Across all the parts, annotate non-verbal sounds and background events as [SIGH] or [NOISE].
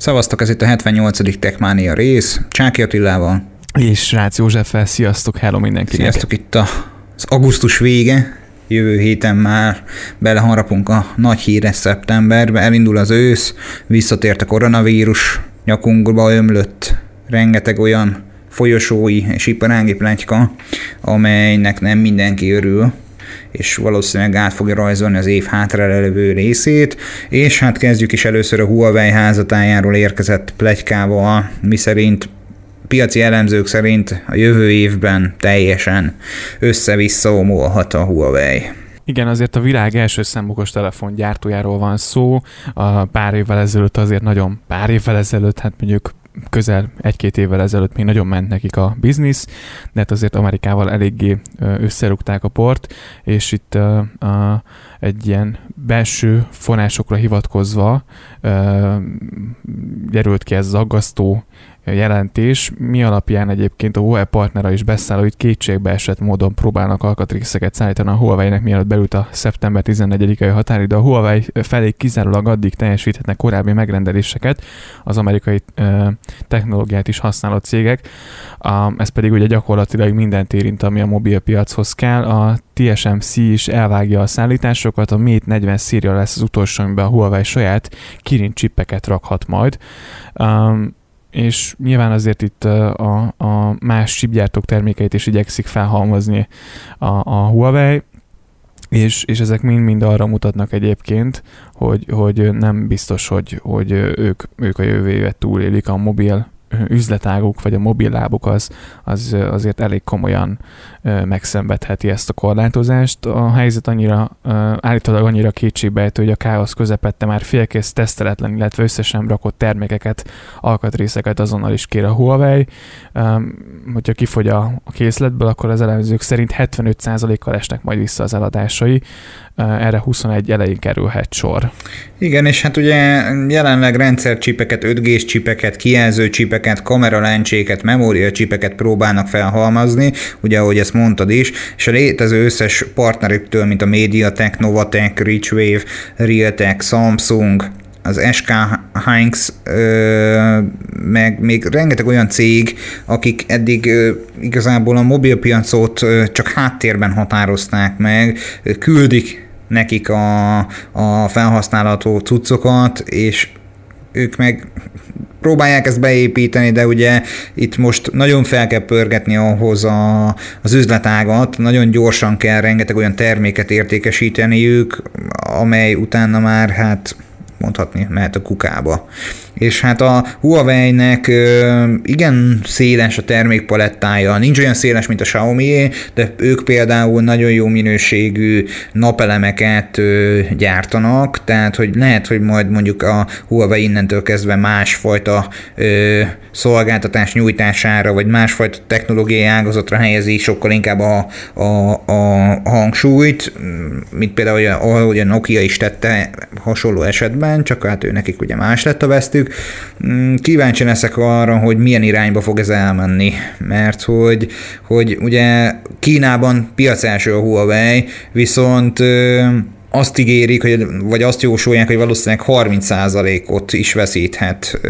Szavaztok, ez itt a 78. Techmania rész, Csáki Attilával. És Rácz Józseffel, sziasztok, hello mindenkinek. Sziasztok, itt a, az augusztus vége, jövő héten már beleharapunk a nagy híres szeptemberbe, elindul az ősz, visszatért a koronavírus, nyakunkba ömlött rengeteg olyan folyosói és iparági pletyka, amelynek nem mindenki örül, és valószínűleg át fogja rajzolni az év hátralevő részét, és hát kezdjük is először a Huawei házatájáról érkezett plegykával, miszerint piaci elemzők szerint a jövő évben teljesen össze-vissza omolhat a Huawei. Igen, azért a világ első számokos gyártójáról van szó. A pár évvel ezelőtt azért nagyon pár évvel ezelőtt, hát mondjuk közel egy-két évvel ezelőtt még nagyon ment nekik a biznisz, de hát azért Amerikával eléggé összerúgták a port, és itt uh, uh, egy ilyen belső fonásokra hivatkozva uh, gyerült ki ez az aggasztó jelentés, mi alapján egyébként a Huawei partnera is beszáll, hogy kétségbe esett módon próbálnak alkatrészeket szállítani a Huawei-nek, mielőtt belült a szeptember 14-i határidő. A Huawei felé kizárólag addig teljesíthetnek korábbi megrendeléseket az amerikai technológiát is használó cégek. ez pedig ugye gyakorlatilag mindent érint, ami a mobilpiachoz kell. A TSMC is elvágja a szállításokat, a Mate 40 szírja lesz az utolsó, amiben a Huawei saját Kirin csippeket rakhat majd. Um, és nyilván azért itt a, a más chipgyártók termékeit is igyekszik felhalmozni a, a Huawei, és, és ezek mind-mind arra mutatnak egyébként, hogy, hogy nem biztos, hogy, hogy ők, ők a jövő évet túlélik a mobil üzletáguk, vagy a mobillábuk az, az azért elég komolyan megszenvedheti ezt a korlátozást. A helyzet annyira, állítólag annyira kétségbejtő, hogy a káosz közepette már félkész teszteletlen, illetve összesen rakott termékeket, alkatrészeket azonnal is kér a Huawei. Hogyha kifogy a készletből, akkor az elemzők szerint 75%-kal esnek majd vissza az eladásai. Erre 21 elején kerülhet sor. Igen, és hát ugye jelenleg rendszercsipeket, 5G-s csipeket, kijelző csipeket, kameralencséket, memóriacsipeket próbálnak felhalmazni, ugye ahogy ezt mondtad is, és a létező összes partnerüktől, mint a MediaTek, Novatek, Richwave, Realtek, Samsung, az SK Heinz, meg még rengeteg olyan cég, akik eddig igazából a mobilpiacot csak háttérben határozták meg, küldik nekik a, a felhasználható cuccokat, és ők meg próbálják ezt beépíteni, de ugye itt most nagyon fel kell pörgetni ahhoz a, az üzletágat, nagyon gyorsan kell rengeteg olyan terméket értékesíteniük, amely utána már hát mondhatni mehet a kukába és hát a Huawei-nek igen széles a termékpalettája, nincs olyan széles, mint a xiaomi de ők például nagyon jó minőségű napelemeket gyártanak, tehát hogy lehet, hogy majd mondjuk a Huawei innentől kezdve másfajta szolgáltatás nyújtására, vagy másfajta technológiai ágazatra helyezi sokkal inkább a, a, a hangsúlyt, mint például ahogy a Nokia is tette hasonló esetben, csak hát ő nekik ugye más lett a vesztük, Mm, kíváncsi leszek arra, hogy milyen irányba fog ez elmenni, mert hogy, hogy ugye Kínában piac első a Huawei, viszont azt ígérik, hogy, vagy azt jósolják, hogy valószínűleg 30%-ot is veszíthet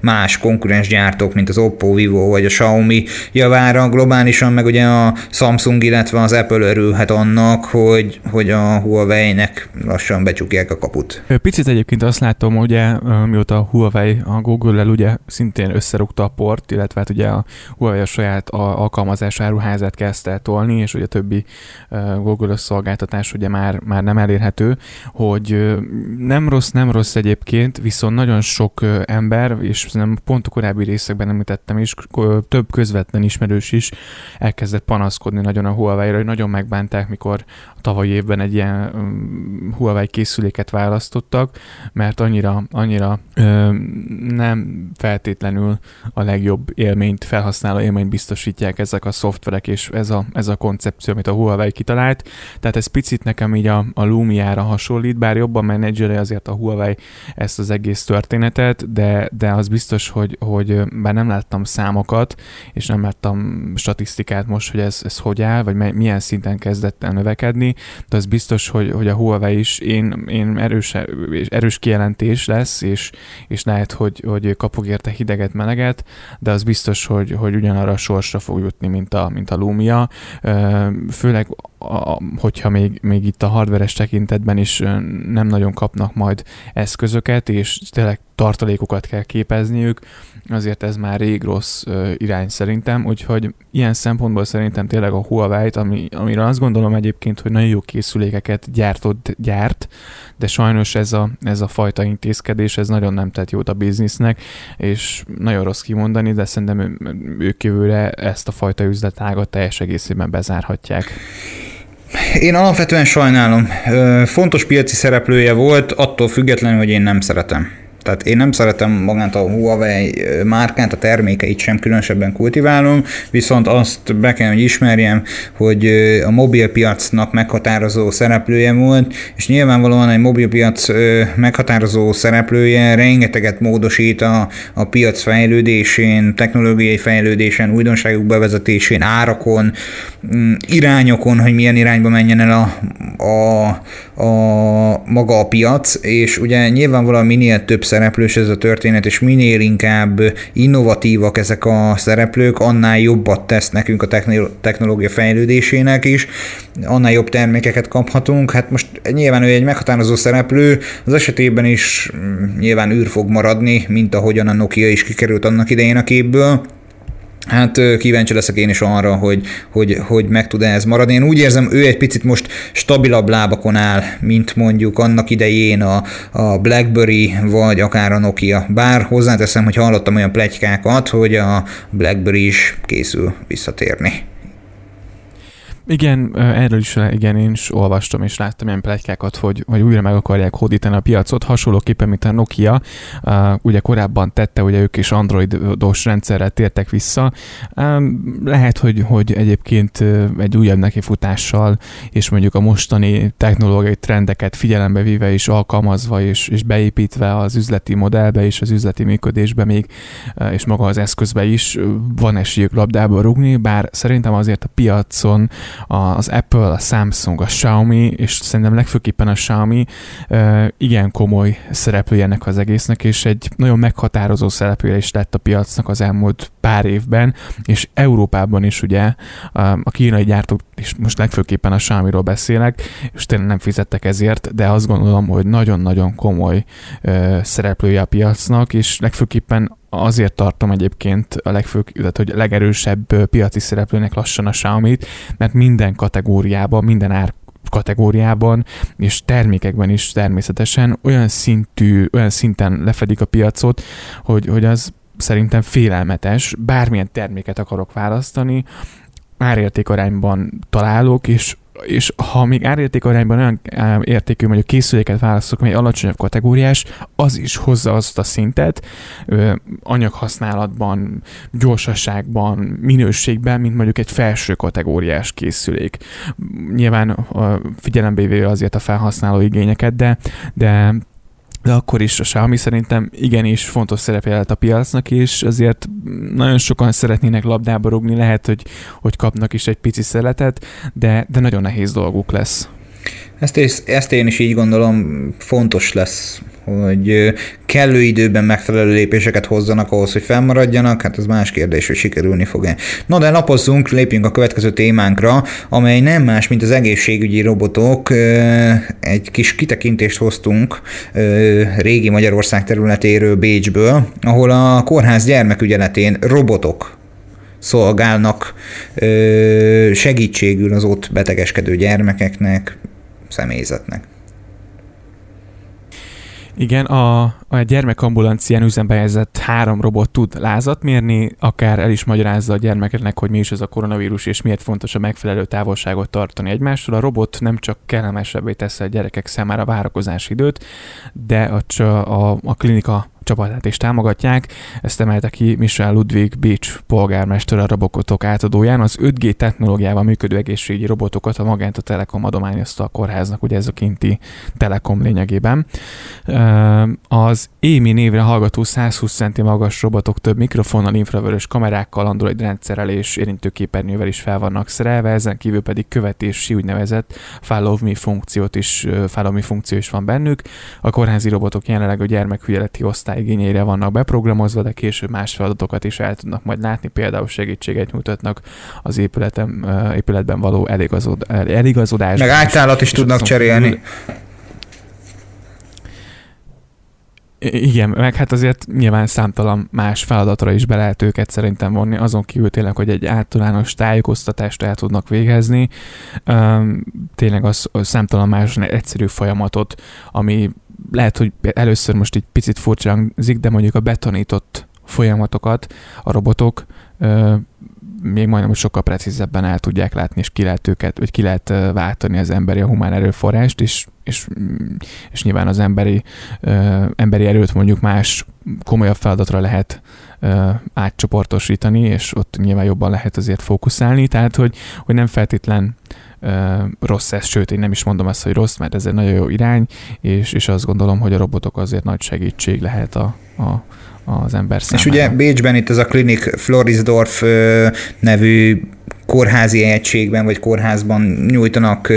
más konkurens gyártók, mint az Oppo, Vivo vagy a Xiaomi javára. Globálisan meg ugye a Samsung, illetve az Apple örülhet annak, hogy, hogy a Huawei-nek lassan becsukják a kaput. Picit egyébként azt látom, ugye mióta a Huawei a Google-el ugye szintén összerúgta a port, illetve hát ugye a Huawei a saját alkalmazás áruházát kezdte tolni, és ugye a többi Google szolgáltatás ugye már, már nem elérhető, hogy nem rossz, nem rossz egyébként, viszont nagyon sok ember, és nem pont a korábbi részekben említettem is, több közvetlen ismerős is elkezdett panaszkodni nagyon a Huawei-ra, hogy nagyon megbánták, mikor a tavalyi évben egy ilyen Huawei készüléket választottak, mert annyira, annyira nem feltétlenül a legjobb élményt, felhasználó élményt biztosítják ezek a szoftverek, és ez a, ez a koncepció, amit a Huawei kitalált. Tehát ez picit nekem így a, a Lumia-ra hasonlít, bár jobban menedzseli azért a Huawei ezt az egész történetet, de, de az biztos, hogy, hogy bár nem láttam számokat, és nem láttam statisztikát most, hogy ez, ez hogy áll, vagy milyen szinten kezdett el növekedni, de az biztos, hogy, hogy a Huawei is én, én erős, erős kijelentés lesz, és, és lehet, hogy, hogy kapok érte hideget, meleget, de az biztos, hogy, hogy ugyanarra a sorsra fog jutni, mint a, mint a Lumia. Főleg, hogyha még, még itt a hardveres tekintetben is nem nagyon kapnak majd eszközöket, és tényleg tartalékokat kell képezniük, azért ez már rég rossz irány szerintem, úgyhogy ilyen szempontból szerintem tényleg a Huawei-t, ami, amire azt gondolom egyébként, hogy nagyon jó készülékeket gyártott, gyárt, de sajnos ez a, ez a fajta intézkedés, ez nagyon nem tett jót a biznisznek, és nagyon rossz kimondani, de szerintem ők jövőre ezt a fajta üzletágat teljes egészében bezárhatják. Én alapvetően sajnálom. Fontos piaci szereplője volt, attól függetlenül, hogy én nem szeretem. Tehát én nem szeretem magát a Huawei márkát, a termékeit sem különösebben kultiválom, viszont azt be kell, hogy ismerjem, hogy a mobilpiacnak meghatározó szereplője volt, és nyilvánvalóan egy mobilpiac meghatározó szereplője rengeteget módosít a, a piac fejlődésén, technológiai fejlődésen, újdonságok bevezetésén, árakon, mm, irányokon, hogy milyen irányba menjen el a, a, a maga a piac, és ugye nyilvánvalóan minél több szereplős ez a történet, és minél inkább innovatívak ezek a szereplők, annál jobbat tesz nekünk a technológia fejlődésének is, annál jobb termékeket kaphatunk. Hát most nyilván ő egy meghatározó szereplő, az esetében is mm, nyilván űr fog maradni, mint ahogyan a Nokia is kikerült annak idején a képből. Hát kíváncsi leszek én is arra, hogy, hogy, hogy meg tud ez maradni. Én úgy érzem, ő egy picit most stabilabb lábakon áll, mint mondjuk annak idején a, a BlackBerry, vagy akár a Nokia. Bár hozzáteszem, hogy hallottam olyan plegykákat, hogy a BlackBerry is készül visszatérni. Igen, erről is igen, én is olvastam és láttam ilyen plegykákat, hogy, hogy újra meg akarják hódítani a piacot, hasonlóképpen, mint a Nokia. Ugye korábban tette, ugye ők is androidos rendszerrel tértek vissza. Lehet, hogy, hogy egyébként egy újabb nekifutással, és mondjuk a mostani technológiai trendeket figyelembe véve és alkalmazva és, és beépítve az üzleti modellbe és az üzleti működésbe még, és maga az eszközbe is van esélyük labdába rugni, bár szerintem azért a piacon az Apple, a Samsung, a Xiaomi, és szerintem legfőképpen a Xiaomi igen komoly szereplője ennek az egésznek, és egy nagyon meghatározó szereplője is lett a piacnak az elmúlt pár évben, és Európában is ugye a kínai gyártók, és most legfőképpen a Xiaomi-ról beszélek, és tényleg nem fizettek ezért, de azt gondolom, hogy nagyon-nagyon komoly szereplője a piacnak, és legfőképpen azért tartom egyébként a legfőbb, tehát hogy a legerősebb piaci szereplőnek lassan a xiaomi mert minden kategóriában, minden ár kategóriában és termékekben is természetesen olyan szintű, olyan szinten lefedik a piacot, hogy, hogy az szerintem félelmetes, bármilyen terméket akarok választani, árértékarányban találok, és és ha még árérték arányban olyan értékű mondjuk készüléket választok, mely alacsonyabb kategóriás, az is hozza azt a szintet anyaghasználatban, gyorsaságban, minőségben, mint mondjuk egy felső kategóriás készülék. Nyilván figyelembe véve azért a felhasználó igényeket, de, de de akkor is a Xiaomi szerintem igenis fontos szerepe jelent a piacnak, és azért nagyon sokan szeretnének labdába rugni, lehet, hogy, hogy kapnak is egy pici szeletet, de, de nagyon nehéz dolguk lesz. Ezt, ezt én is így gondolom, fontos lesz, hogy kellő időben megfelelő lépéseket hozzanak ahhoz, hogy fennmaradjanak, hát ez más kérdés, hogy sikerülni fog-e. No, de lapozzunk, lépjünk a következő témánkra, amely nem más, mint az egészségügyi robotok. Egy kis kitekintést hoztunk régi Magyarország területéről, Bécsből, ahol a kórház gyermekügyeletén robotok szolgálnak segítségül az ott betegeskedő gyermekeknek, személyzetnek. Igen, a, uh, a gyermekambulancián üzembe helyezett három robot tud lázat mérni, akár el is magyarázza a gyermekeknek, hogy mi is ez a koronavírus, és miért fontos a megfelelő távolságot tartani egymástól. A robot nem csak kellemesebbé teszi a gyerekek számára várakozási időt, de a, a, a klinika csapatát is támogatják. Ezt emelte ki Michel Ludwig Beach polgármester a robotok átadóján. Az 5G technológiával működő egészségügyi robotokat a Magenta Telekom adományozta a kórháznak, ugye ez a kinti Telekom lényegében. Az EMI névre hallgató 120 cm magas robotok több mikrofonnal, infravörös kamerákkal, Android rendszerrel és érintőképernyővel is fel vannak szerelve, ezen kívül pedig követési úgynevezett Follow Me funkciót is, Follow Me funkció is van bennük. A kórházi robotok jelenleg a gyermekügyeleti osztály igényeire vannak beprogramozva, de később más feladatokat is el tudnak majd látni, például segítséget nyújtatnak az épületem, épületben való eligazod, eligazodás. Meg átálllat is tudnak cserélni. Igen, meg hát azért nyilván számtalan más feladatra is be lehet őket szerintem vonni, azon kívül tényleg, hogy egy általános tájékoztatást el tudnak végezni, tényleg az, az számtalan más egyszerű folyamatot, ami lehet, hogy először most egy picit furcsa hangzik, de mondjuk a betanított folyamatokat a robotok még majdnem sokkal precízebben el tudják látni, és ki lehet őket, vagy ki lehet váltani az emberi, a humán erőforrást, és, és, és nyilván az emberi, ö, emberi erőt mondjuk más komolyabb feladatra lehet ö, átcsoportosítani, és ott nyilván jobban lehet azért fókuszálni, tehát hogy, hogy nem feltétlen rossz ez, sőt, én nem is mondom azt, hogy rossz, mert ez egy nagyon jó irány, és, és azt gondolom, hogy a robotok azért nagy segítség lehet a, a, az ember számára. És ugye Bécsben itt ez a Klinik Florisdorf nevű kórházi egységben vagy kórházban nyújtanak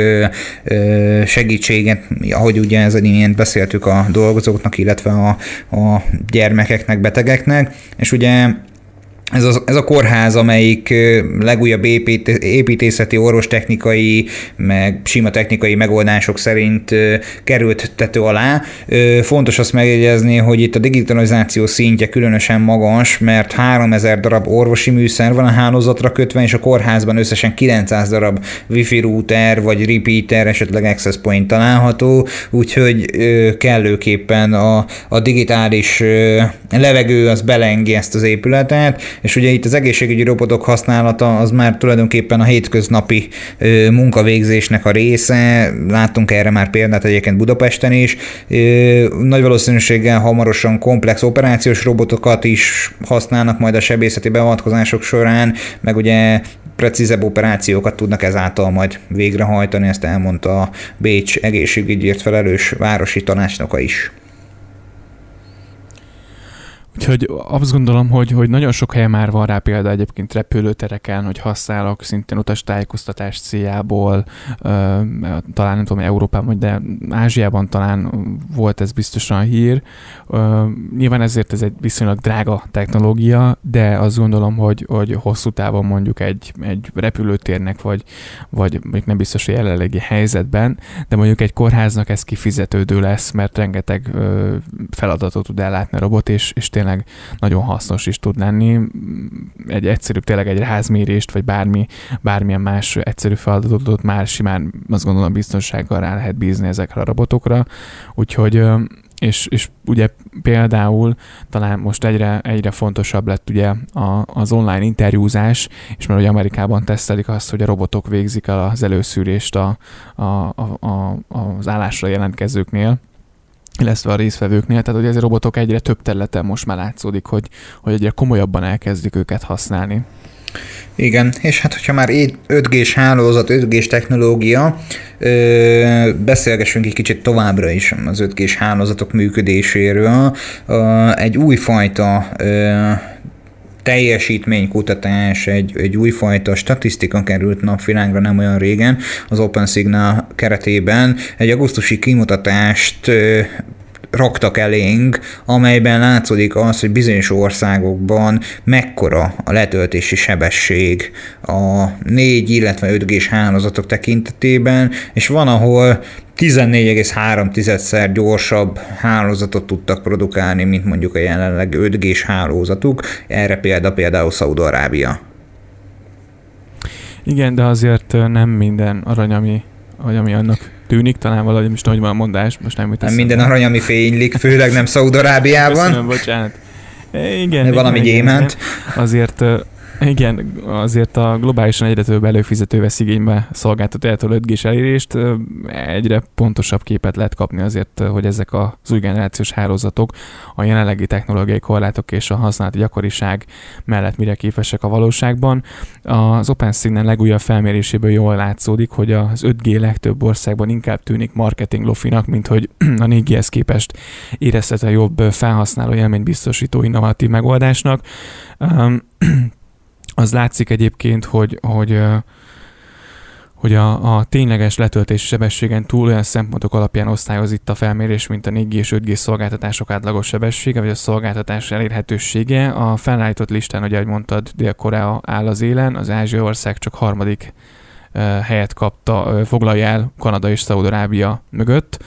segítséget, ahogy ugye ez imént beszéltük a dolgozóknak, illetve a, a gyermekeknek, betegeknek, és ugye ez, az, ez a kórház, amelyik legújabb épít, építészeti, orvostechnikai, meg sima technikai megoldások szerint került tető alá. Fontos azt megjegyezni, hogy itt a digitalizáció szintje különösen magas, mert 3000 darab orvosi műszer van a hálózatra kötve, és a kórházban összesen 900 darab wifi router, vagy repeater, esetleg access point található, úgyhogy kellőképpen a, a digitális levegő az belengi ezt az épületet, és ugye itt az egészségügyi robotok használata az már tulajdonképpen a hétköznapi munkavégzésnek a része, láttunk erre már példát egyébként Budapesten is, nagy valószínűséggel hamarosan komplex operációs robotokat is használnak majd a sebészeti beavatkozások során, meg ugye precízebb operációkat tudnak ezáltal majd végrehajtani, ezt elmondta a Bécs egészségügyért felelős városi tanácsnoka is. Úgyhogy azt gondolom, hogy, hogy nagyon sok helyen már van rá példa egyébként repülőtereken, hogy használok szintén utastájékoztatás céljából, talán nem tudom, Európában, de Ázsiában talán volt ez biztosan hír. nyilván ezért ez egy viszonylag drága technológia, de azt gondolom, hogy, hogy hosszú távon mondjuk egy, egy repülőtérnek, vagy, vagy mondjuk nem biztos, hogy jelenlegi helyzetben, de mondjuk egy kórháznak ez kifizetődő lesz, mert rengeteg feladatot tud ellátni a robot, és, és tényleg tényleg nagyon hasznos is tud lenni. Egy egyszerű, tényleg egy házmérést, vagy bármi, bármilyen más egyszerű feladatot már simán azt gondolom biztonsággal rá lehet bízni ezekre a robotokra. Úgyhogy és, és ugye például talán most egyre, egyre fontosabb lett ugye a, az online interjúzás, és mert ugye Amerikában tesztelik azt, hogy a robotok végzik el az előszűrést a, a, a, a, az állásra jelentkezőknél, illetve a részvevőknél, tehát hogy ez a robotok egyre több területen most már látszódik, hogy, hogy egyre komolyabban elkezdik őket használni. Igen, és hát hogyha már 5G-s hálózat, 5G-s technológia, ö, beszélgessünk egy kicsit továbbra is az 5G-s hálózatok működéséről. Ö, egy újfajta ö, teljesítménykutatás, egy, egy újfajta statisztika került napvilágra nem olyan régen az OpenSignal keretében. Egy augusztusi kimutatást raktak elénk, amelyben látszódik az, hogy bizonyos országokban mekkora a letöltési sebesség a 4, illetve 5G-s hálózatok tekintetében, és van, ahol 14,3-szer gyorsabb hálózatot tudtak produkálni, mint mondjuk a jelenleg 5G-s hálózatuk. Erre példa például Szaudarábia. Igen, de azért nem minden arany, ami, vagy ami annak tűnik, talán valahogy, most hogy van a mondás, most nem nem minden arany, ami fénylik, főleg nem [LAUGHS] Szaudarábiában. Köszönöm, bocsánat. Igen. Valami igen, gyémánt. Igen. Azért igen, azért a globálisan egyre több előfizető vesz igénybe szolgáltatójától 5 g elérést, egyre pontosabb képet lehet kapni azért, hogy ezek az új generációs hálózatok a jelenlegi technológiai korlátok és a használati gyakoriság mellett mire képesek a valóságban. Az OpenSignal legújabb felméréséből jól látszódik, hogy az 5G legtöbb országban inkább tűnik marketing lofinak, mint hogy [CLEARS THROAT] a 4G-hez képest érezhető jobb felhasználó élményt biztosító innovatív megoldásnak [CLEARS THROAT] az látszik egyébként, hogy, hogy, hogy a, a tényleges letöltési sebességen túl olyan szempontok alapján osztályoz itt a felmérés, mint a 4G és 5G szolgáltatások átlagos sebessége, vagy a szolgáltatás elérhetősége. A felállított listán, ugye, ahogy mondtad, Dél-Korea áll az élen, az Ázsia ország csak harmadik helyet kapta, foglalja el Kanada és Szaudarábia mögött.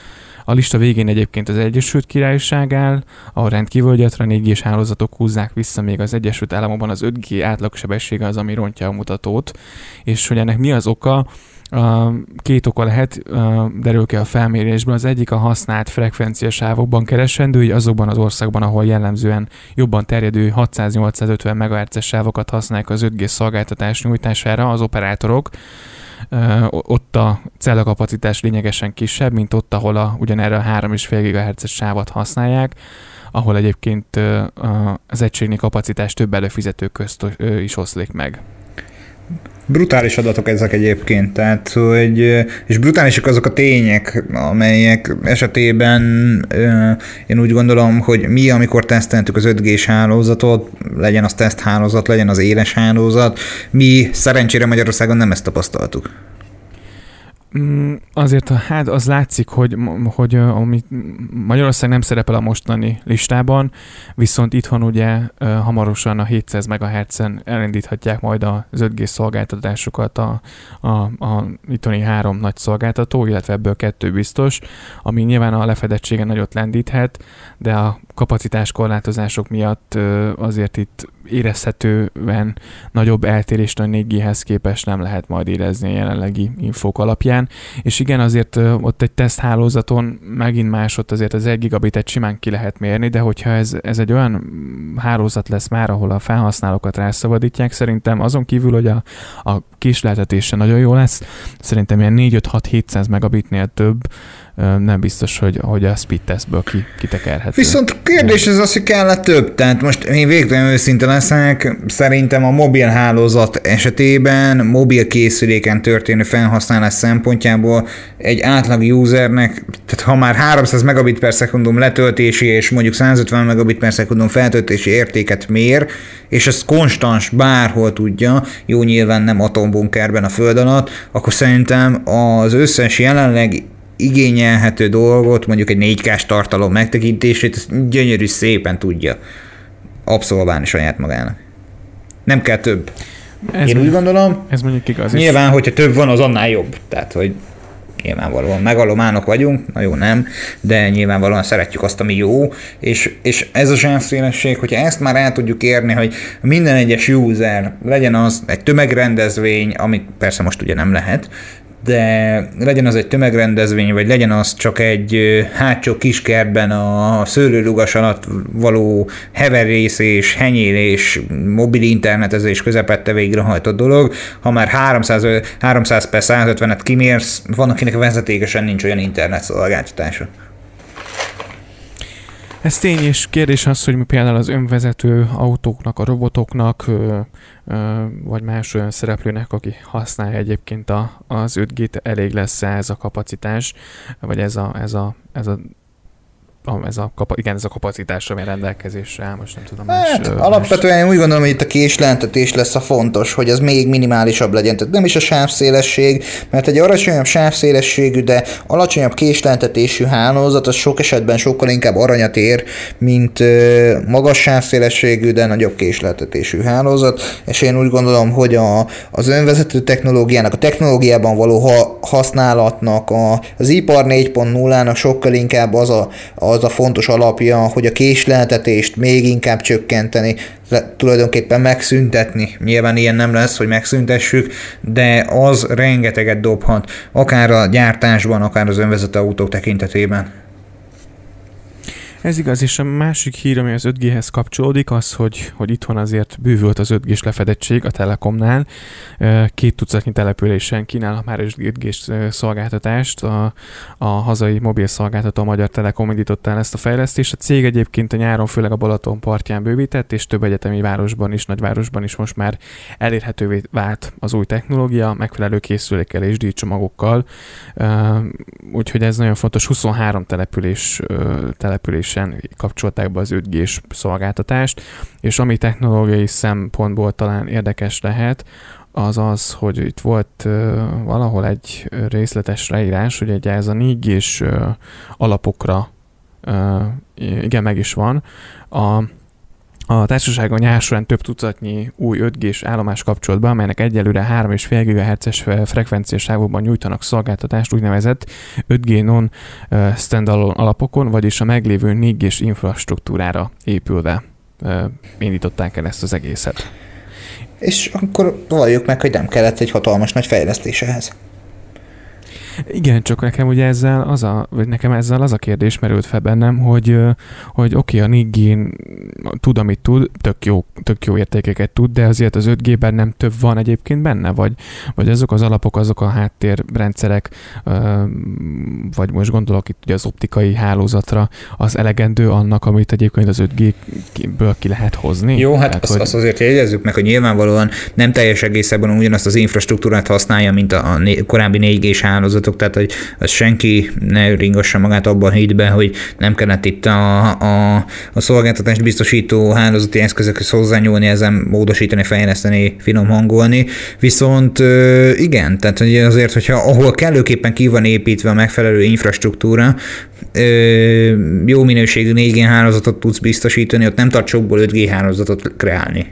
A lista végén egyébként az Egyesült Királyság áll, ahol rendkívül gyakran 4 g hálózatok húzzák vissza, még az Egyesült Államokban az 5G átlagsebessége az, ami rontja a mutatót, és hogy ennek mi az oka, két oka lehet, derül ki a felmérésben. Az egyik a használt frekvenciasávokban keresendő, így azokban az országban, ahol jellemzően jobban terjedő 600-850 MHz sávokat használják az 5G szolgáltatás nyújtására az operátorok, ott a cellakapacitás lényegesen kisebb, mint ott, ahol a, ugyanerre a 3,5 GHz-es sávat használják, ahol egyébként az egységni kapacitás több előfizető közt is oszlik meg. Brutális adatok ezek egyébként, tehát, hogy, és brutálisak azok a tények, amelyek esetében én úgy gondolom, hogy mi, amikor teszteltük az 5G-s hálózatot, legyen az teszthálózat, legyen az éles hálózat, mi szerencsére Magyarországon nem ezt tapasztaltuk. Mm, azért hát az látszik, hogy, hogy ami Magyarország nem szerepel a mostani listában, viszont itthon ugye hamarosan a 700 MHz-en elindíthatják majd az 5G szolgáltatásokat a, a, a itthoni három nagy szolgáltató, illetve ebből kettő biztos, ami nyilván a lefedettsége nagyot lendíthet, de a kapacitás korlátozások miatt azért itt érezhetően nagyobb eltérést a 4G-hez képest nem lehet majd érezni a jelenlegi infók alapján. És igen, azért ott egy teszthálózaton megint másod azért az 1 gigabitet simán ki lehet mérni, de hogyha ez, ez egy olyan hálózat lesz már, ahol a felhasználókat rászabadítják, szerintem azon kívül, hogy a, a kisleltetése nagyon jó lesz, szerintem ilyen 4-5-6-700 megabitnél több nem biztos, hogy, hogy a speed testből ki, kitekerhető. Viszont a kérdés ez az, hogy kell több. Tehát most én végtelen őszinte leszek, szerintem a mobil hálózat esetében, mobil készüléken történő felhasználás szempontjából egy átlag usernek, tehát ha már 300 megabit per szekundum letöltési és mondjuk 150 megabit per szekundum feltöltési értéket mér, és ezt konstans bárhol tudja, jó nyilván nem atombunkerben a föld alatt, akkor szerintem az összes jelenleg igényelhető dolgot, mondjuk egy 4 k tartalom megtekintését, ezt gyönyörű szépen tudja abszolválni saját magának. Nem kell több. Ez Én úgy gondolom, ez mondjuk igaz nyilván, is. hogyha több van, az annál jobb. Tehát, hogy nyilvánvalóan megalománok vagyunk, na jó nem, de nyilvánvalóan szeretjük azt, ami jó, és, és ez a zsávszélesség, hogyha ezt már el tudjuk érni, hogy minden egyes user legyen az egy tömegrendezvény, amit persze most ugye nem lehet, de legyen az egy tömegrendezvény, vagy legyen az csak egy hátsó kiskertben a szőlőlugas alatt való heverészés, henyélés, mobil internetezés közepette végrehajtott dolog, ha már 300, 300 per 150-et kimérsz, van, akinek vezetékesen nincs olyan internet szolgáltatása. Ez tény, és kérdés az, hogy például az önvezető autóknak, a robotoknak, vagy más olyan szereplőnek, aki használja egyébként a, az 5G-t, elég lesz ez a kapacitás, vagy ez a, ez a, ez a ez a, igen, ez a kapacitás, ami rendelkezésre áll, most nem tudom. Hát, más, alapvetően én úgy gondolom, hogy itt a késleltetés lesz a fontos, hogy az még minimálisabb legyen. Tehát nem is a sávszélesség, mert egy alacsonyabb sávszélességű, de alacsonyabb késleltetésű hálózat az sok esetben sokkal inkább aranyat ér, mint ö, magas sávszélességű, de nagyobb késleltetésű hálózat, és én úgy gondolom, hogy a, az önvezető technológiának, a technológiában való ha, használatnak, a, az ipar 4.0-nak sokkal inkább az a, a az a fontos alapja, hogy a késleltetést még inkább csökkenteni, tulajdonképpen megszüntetni. Nyilván ilyen nem lesz, hogy megszüntessük, de az rengeteget dobhat, akár a gyártásban, akár az önvezető autók tekintetében. Ez igaz, és a másik hír, ami az 5G-hez kapcsolódik, az, hogy, hogy itthon azért bővült az 5G-s lefedettség a Telekomnál. Két tucatnyi településen kínál már 5G-s szolgáltatást. A, a hazai mobil szolgáltató a Magyar Telekom indította el ezt a fejlesztést. A cég egyébként a nyáron főleg a Balaton partján bővített, és több egyetemi városban is, nagyvárosban is most már elérhetővé vált az új technológia, megfelelő készülékkel és díjcsomagokkal. Úgyhogy ez nagyon fontos. 23 település, település teljesen kapcsolták be az 5G-s szolgáltatást, és ami technológiai szempontból talán érdekes lehet, az az, hogy itt volt valahol egy részletes leírás, hogy egy ez a 4G-s uh, alapokra igen, meg is van. A a társaságon nyár során több tucatnyi új 5G-s állomás kapcsolt be, amelynek egyelőre 3,5 GHz-es frekvenciás sávokban nyújtanak szolgáltatást úgynevezett 5G non standalone alapokon, vagyis a meglévő 4G-s infrastruktúrára épülve indították el ezt az egészet. És akkor valljuk meg, hogy nem kellett egy hatalmas nagy fejlesztés ehhez. Igen, csak nekem ugye ezzel az a, vagy nekem ezzel az a kérdés merült fel bennem, hogy, hogy oké, okay, a Nigin tud, amit tud, tök jó, tök jó értékeket tud, de azért az 5G-ben nem több van egyébként benne, vagy, vagy azok az alapok, azok a háttérrendszerek, vagy most gondolok itt ugye az optikai hálózatra, az elegendő annak, amit egyébként az 5G-ből ki lehet hozni? Jó, hát Tehát, azt, hogy... azt azért jegyezzük meg, hogy nyilvánvalóan nem teljes egészében ugyanazt az infrastruktúrát használja, mint a, a korábbi 4G-s hálózat, hallgatók, tehát hogy az senki ne ringassa magát abban a hitben, hogy nem kellett itt a, a, a szolgáltatást biztosító hálózati eszközökhöz hozzányúlni, ezen módosítani, fejleszteni, finom hangolni. Viszont igen, tehát hogy azért, hogyha ahol kellőképpen ki van építve a megfelelő infrastruktúra, jó minőségű 4G hálózatot tudsz biztosítani, ott nem tart sokból 5G hálózatot kreálni.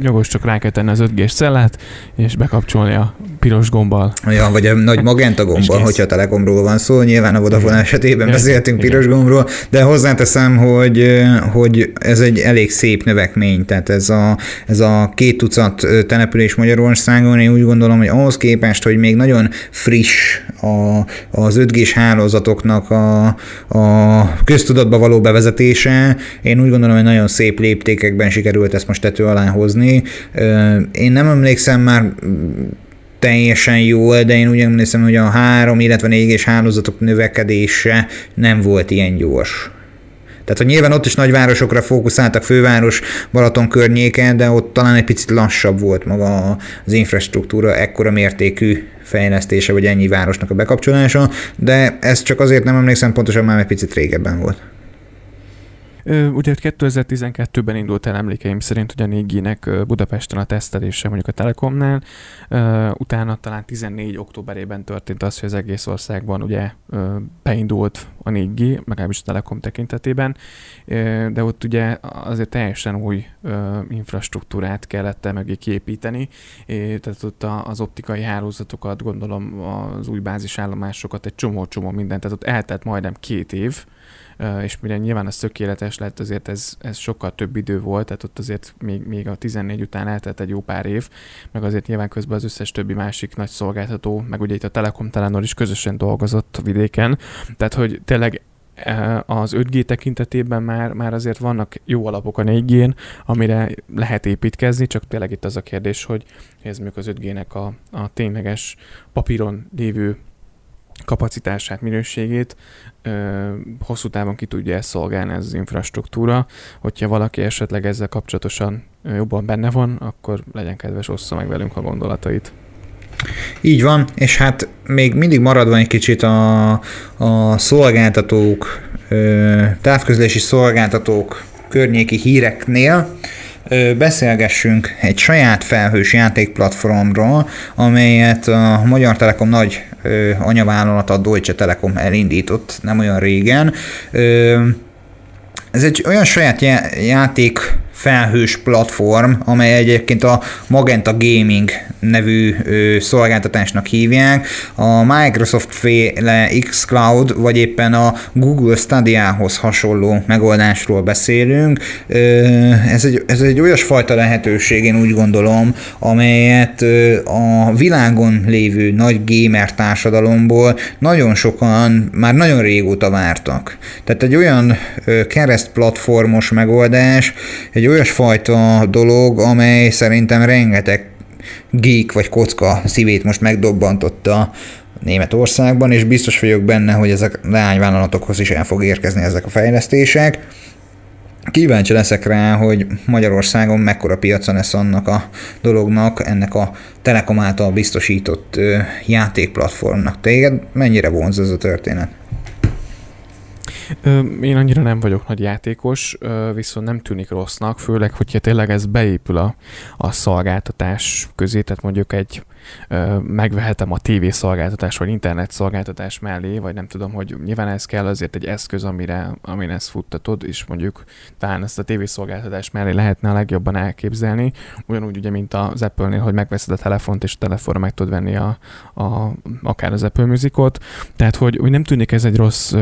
Jogos, csak rá kell tenni az 5G-s cellát, és bekapcsolni a piros gombbal. Ja, vagy a nagy magenta gombbal, hogyha Telekomról van szó. Nyilván a Vodafone esetében beszéltünk igen. piros gombról, de hozzáteszem, hogy, hogy ez egy elég szép növekmény. Tehát ez a, ez a két tucat település Magyarországon, én úgy gondolom, hogy ahhoz képest, hogy még nagyon friss a, az 5G-s hálózatoknak a, a köztudatba való bevezetése, én úgy gondolom, hogy nagyon szép léptékekben sikerült ezt most tető alá hozni. Én nem emlékszem már teljesen jó, de én úgy emlékszem, hogy a három, illetve négyes hálózatok növekedése nem volt ilyen gyors. Tehát, hogy nyilván ott is nagyvárosokra fókuszáltak, főváros, Balaton környéken, de ott talán egy picit lassabb volt maga az infrastruktúra, ekkora mértékű fejlesztése, vagy ennyi városnak a bekapcsolása, de ez csak azért nem emlékszem pontosan, már egy picit régebben volt. Ugye 2012-ben indult el emlékeim szerint, hogy a 4 Budapesten a tesztelése mondjuk a Telekomnál, utána talán 14 októberében történt az, hogy az egész országban ugye beindult a 4G, legalábbis a Telekom tekintetében, de ott ugye azért teljesen új infrastruktúrát kellett mögé kiépíteni, tehát ott az optikai hálózatokat, gondolom az új bázisállomásokat, egy csomó-csomó mindent, tehát ott eltelt majdnem két év, és mire nyilván az tökéletes lett, azért ez, ez sokkal több idő volt, tehát ott azért még, még a 14 után eltelt egy jó pár év, meg azért nyilván közben az összes többi másik nagy szolgáltató, meg ugye itt a Telekom Telenor is közösen dolgozott vidéken, tehát hogy tényleg az 5G tekintetében már, már azért vannak jó alapok a 4G-n, amire lehet építkezni, csak tényleg itt az a kérdés, hogy ez mondjuk az 5G-nek a, a tényleges papíron lévő kapacitását, minőségét ö, hosszú távon ki tudja ezt szolgálni ez az infrastruktúra. Hogyha valaki esetleg ezzel kapcsolatosan jobban benne van, akkor legyen kedves, ossza meg velünk a gondolatait. Így van, és hát még mindig maradva egy kicsit a, a szolgáltatók, távközlési szolgáltatók környéki híreknél, beszélgessünk egy saját felhős játékplatformról, amelyet a Magyar Telekom nagy anyavállalat, a Deutsche Telekom elindított nem olyan régen. Ez egy olyan saját játék felhős platform, amely egyébként a Magenta Gaming nevű szolgáltatásnak hívják. A Microsoft féle xCloud, vagy éppen a Google Stadia-hoz hasonló megoldásról beszélünk. Ez egy, ez egy olyasfajta lehetőség, én úgy gondolom, amelyet a világon lévő nagy gamer társadalomból nagyon sokan már nagyon régóta vártak. Tehát egy olyan keresztplatformos megoldás, egy olyasfajta dolog, amely szerintem rengeteg geek vagy kocka szívét most megdobbantotta Németországban, és biztos vagyok benne, hogy ezek leányvállalatokhoz is el fog érkezni ezek a fejlesztések. Kíváncsi leszek rá, hogy Magyarországon mekkora piaca lesz annak a dolognak, ennek a Telekom által biztosított játékplatformnak. Téged mennyire vonz ez a történet? Én annyira nem vagyok nagy játékos, viszont nem tűnik rossznak, főleg, hogyha tényleg ez beépül a, a szolgáltatás közé, tehát mondjuk egy megvehetem a TV szolgáltatás vagy internet szolgáltatás mellé, vagy nem tudom, hogy nyilván ez kell azért egy eszköz, amire, amin ezt futtatod, és mondjuk talán ezt a TV szolgáltatás mellé lehetne a legjobban elképzelni, ugyanúgy ugye, mint az Apple-nél, hogy megveszed a telefont, és a telefonra meg tudod venni a, a, akár az Apple Musicot, tehát hogy, hogy nem tűnik ez egy rossz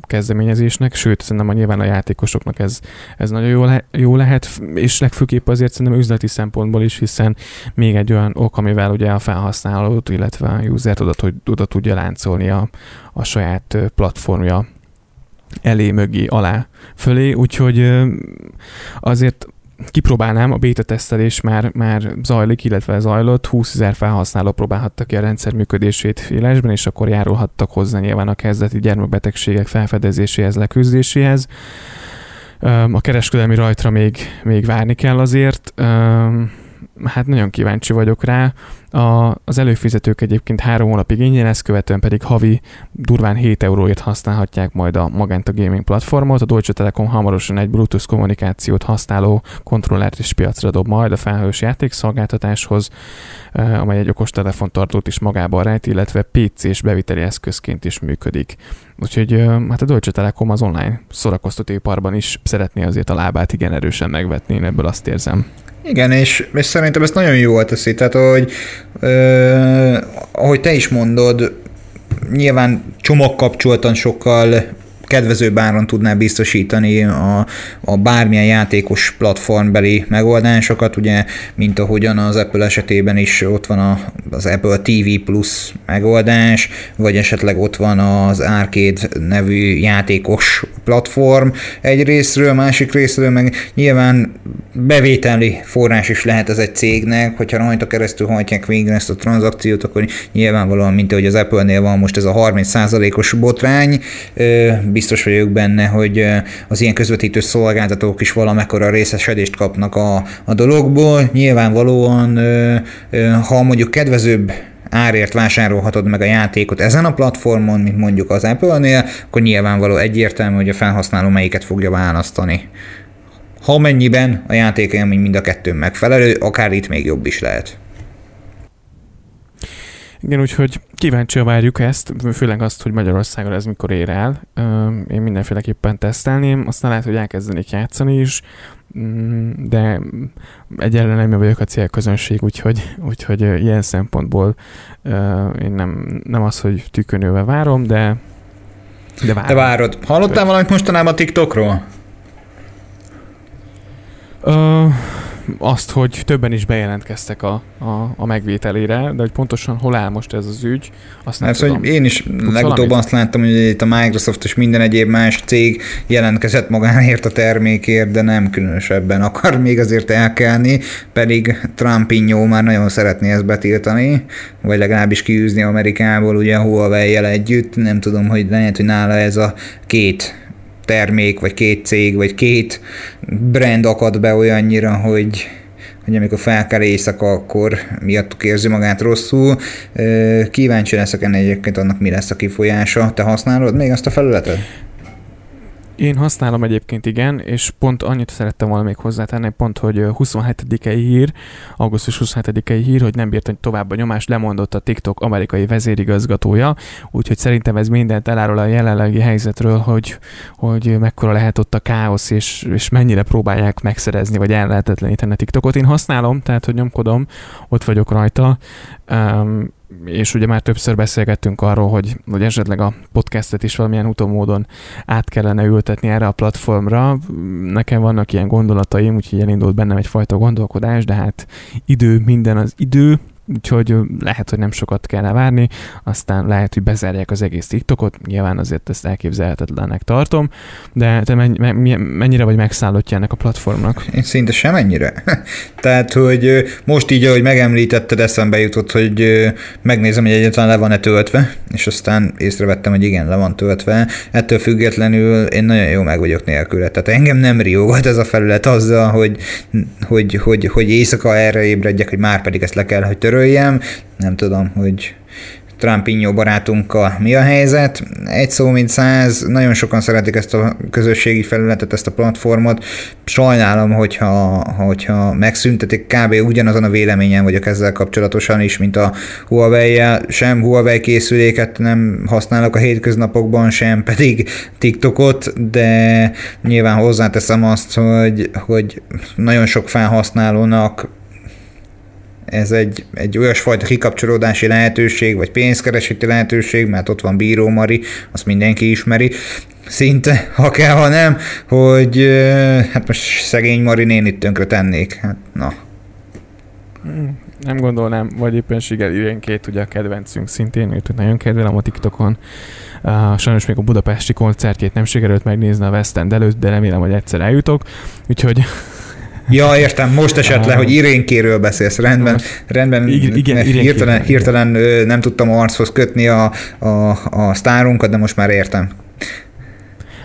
kezdeményezésnek, sőt, szerintem a nyilván a játékosoknak ez, ez nagyon jó, le, jó lehet, és legfőképp azért szerintem üzleti szempontból is, hiszen még egy olyan ok, amivel ugye a felhasználót, illetve a usert oda, oda tudja láncolni a, a saját platformja elé, mögé, alá, fölé, úgyhogy azért kipróbálnám, a beta tesztelés már, már zajlik, illetve zajlott, 20 ezer felhasználó próbálhattak ki a rendszer működését élesben, és akkor járulhattak hozzá nyilván a kezdeti gyermekbetegségek felfedezéséhez, leküzdéséhez. A kereskedelmi rajtra még, még várni kell azért hát nagyon kíváncsi vagyok rá. A, az előfizetők egyébként három hónapig ingyen, ezt követően pedig havi durván 7 euróért használhatják majd a Magenta Gaming platformot. A Deutsche Telekom hamarosan egy Bluetooth kommunikációt használó kontrollert is piacra dob majd a felhős játékszolgáltatáshoz, amely egy okos telefontartót is magában rejt, illetve PC-s beviteli eszközként is működik. Úgyhogy hát a Deutsche Telekom az online szórakoztatóiparban is szeretné azért a lábát igen erősen megvetni, én ebből azt érzem. Igen, és, és szerintem ezt nagyon jól teszi, tehát hogy ö, ahogy te is mondod, nyilván csomagkapcsoltan sokkal kedvezőbb áron tudná biztosítani a, a bármilyen játékos platformbeli megoldásokat, ugye, mint ahogyan az Apple esetében is ott van a, az Apple TV Plus megoldás, vagy esetleg ott van az Arcade nevű játékos platform egy részről, másik részről meg nyilván bevételi forrás is lehet ez egy cégnek, hogyha rajta keresztül hajtják végre ezt a tranzakciót, akkor nyilvánvalóan, mint ahogy az Apple-nél van most ez a 30%-os botrány, biztos vagyok benne, hogy az ilyen közvetítő szolgáltatók is valamekkora részesedést kapnak a, a dologból. Nyilvánvalóan, ha mondjuk kedvezőbb árért vásárolhatod meg a játékot ezen a platformon, mint mondjuk az Apple-nél, akkor nyilvánvaló egyértelmű, hogy a felhasználó melyiket fogja választani. Ha mennyiben a játékélmény mind a kettő megfelelő, akár itt még jobb is lehet. Igen, úgyhogy kíváncsi várjuk ezt, főleg azt, hogy Magyarországon ez mikor ér el. Én mindenféleképpen tesztelném, aztán lehet, hogy elkezdenék játszani is, mm, de egyelőre nem vagyok a célközönség, úgyhogy, úgyhogy ilyen szempontból én nem, nem az, hogy tükönővel várom, de de, várom. de várod. Hallottál valamit mostanában a TikTokról? Uh, azt, hogy többen is bejelentkeztek a, a, a megvételére, de hogy pontosan hol áll most ez az ügy, azt nem hát, tudom. Hogy én is Tudsz legutóbb valamit? azt láttam, hogy itt a Microsoft és minden egyéb más cég jelentkezett magáért a termékért, de nem különösebben akar még azért elkelni, pedig Trumpinho már nagyon szeretné ezt betiltani, vagy legalábbis kiűzni Amerikából, ugye Huawei-jel együtt, nem tudom, hogy lehet, hogy nála ez a két termék, vagy két cég, vagy két brand akad be olyannyira, hogy, hogy amikor fel kell éjszaka, akkor miattuk érzi magát rosszul. Kíváncsi leszek ennek egyébként annak, mi lesz a kifolyása. Te használod még azt a felületet? Én használom egyébként igen, és pont annyit szerettem volna még hozzátenni, pont, hogy 27-i hír, augusztus 27-i hír, hogy nem bírt tovább a nyomást, lemondott a TikTok amerikai vezérigazgatója, úgyhogy szerintem ez mindent elárul a jelenlegi helyzetről, hogy, hogy mekkora lehet ott a káosz, és, és mennyire próbálják megszerezni, vagy ellehetetleníteni a TikTokot. Én használom, tehát, hogy nyomkodom, ott vagyok rajta, um, és ugye már többször beszélgettünk arról, hogy, hogy esetleg a podcastet is valamilyen utómódon át kellene ültetni erre a platformra. Nekem vannak ilyen gondolataim, úgyhogy elindult bennem egyfajta gondolkodás, de hát idő, minden az idő, úgyhogy lehet, hogy nem sokat kell várni, aztán lehet, hogy bezárják az egész TikTokot, nyilván azért ezt elképzelhetetlennek tartom, de te mennyire vagy megszállottja ennek a platformnak? Én szinte semennyire. [LAUGHS] Tehát, hogy most így, ahogy megemlítetted, eszembe jutott, hogy megnézem, hogy egyáltalán le van-e töltve, és aztán észrevettem, hogy igen, le van töltve. Ettől függetlenül én nagyon jó meg vagyok nélküle. Tehát engem nem riógat ez a felület azzal, hogy, hogy, hogy, hogy éjszaka erre ébredjek, hogy már pedig ezt le kell, hogy töröljem. Nem tudom, hogy Trumpinho barátunkkal mi a helyzet. Egy szó, mint száz, nagyon sokan szeretik ezt a közösségi felületet, ezt a platformot. Sajnálom, hogyha, hogyha megszüntetik, kb. ugyanazon a véleményen vagyok ezzel kapcsolatosan is, mint a huawei -jel. Sem Huawei készüléket nem használok a hétköznapokban, sem pedig TikTokot, de nyilván hozzáteszem azt, hogy, hogy nagyon sok felhasználónak ez egy, egy olyasfajta kikapcsolódási lehetőség, vagy pénzkereseti lehetőség, mert ott van Bíró Mari, azt mindenki ismeri, szinte, ha kell, ha nem, hogy hát most szegény Mari nénit tönkre tennék. Hát, na. Hmm, nem gondolnám, vagy éppenséggel két ugye a kedvencünk szintén, őt nagyon kedvelem a TikTokon. Uh, sajnos még a budapesti koncertjét nem sikerült megnézni a West End előtt, de remélem, hogy egyszer eljutok. Úgyhogy [LAUGHS] Ja, értem, most esett le, hogy Irénkéről beszélsz. Rendben, rendben. Igen, igen, hirtelen, hirtelen nem tudtam archoz kötni a, a, a sztárunkat, de most már értem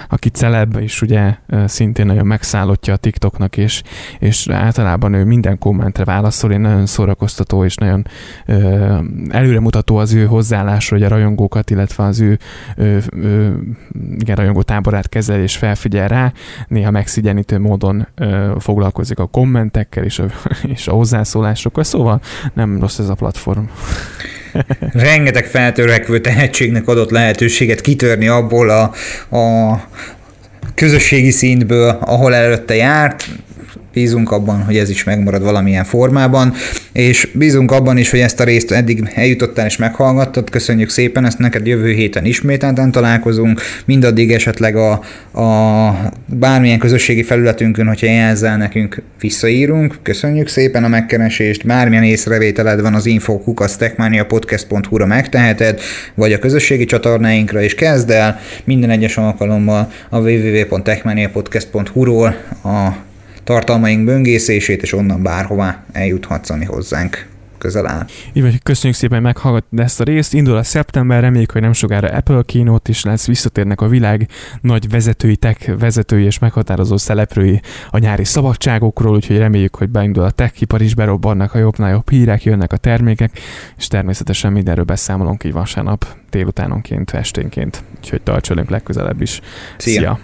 aki celeb, és ugye szintén nagyon megszállottja a TikToknak, és, és általában ő minden kommentre válaszol, én nagyon szórakoztató, és nagyon ö, előremutató az ő hozzáállásra, hogy a rajongókat, illetve az ő ö, ö, igen, rajongó táborát kezel és felfigyel rá, néha megszigyenítő módon ö, foglalkozik a kommentekkel és a, [LAUGHS] és a hozzászólásokkal, szóval nem rossz ez a platform. [LAUGHS] Rengeteg feltörekvő tehetségnek adott lehetőséget kitörni abból a, a közösségi szintből, ahol előtte járt, bízunk abban, hogy ez is megmarad valamilyen formában, és bízunk abban is, hogy ezt a részt eddig eljutottál és meghallgattad, köszönjük szépen, ezt neked jövő héten ismételten találkozunk, mindaddig esetleg a, a bármilyen közösségi felületünkön, hogyha jelzel nekünk, visszaírunk, köszönjük szépen a megkeresést, bármilyen észrevételed van az infokukasztekmaniapodcast.hu-ra megteheted, vagy a közösségi csatornáinkra is kezd el, minden egyes alkalommal a www.techmaniapodcast.hu-ról a tartalmaink böngészését, és onnan bárhová eljuthatsz, ami hozzánk közel áll. Így vagy, köszönjük szépen, hogy meghallgattad ezt a részt. Indul a szeptember, reméljük, hogy nem sokára Apple keynote is lesz, visszatérnek a világ nagy vezetői, tech vezetői és meghatározó szereplői a nyári szabadságokról, úgyhogy reméljük, hogy beindul a tech ipar is, berobbannak a jobbnál jobb hírek, jönnek a termékek, és természetesen mindenről beszámolunk így vasárnap délutánonként, esténként. Úgyhogy tartsalunk legközelebb is. Szia! Szia.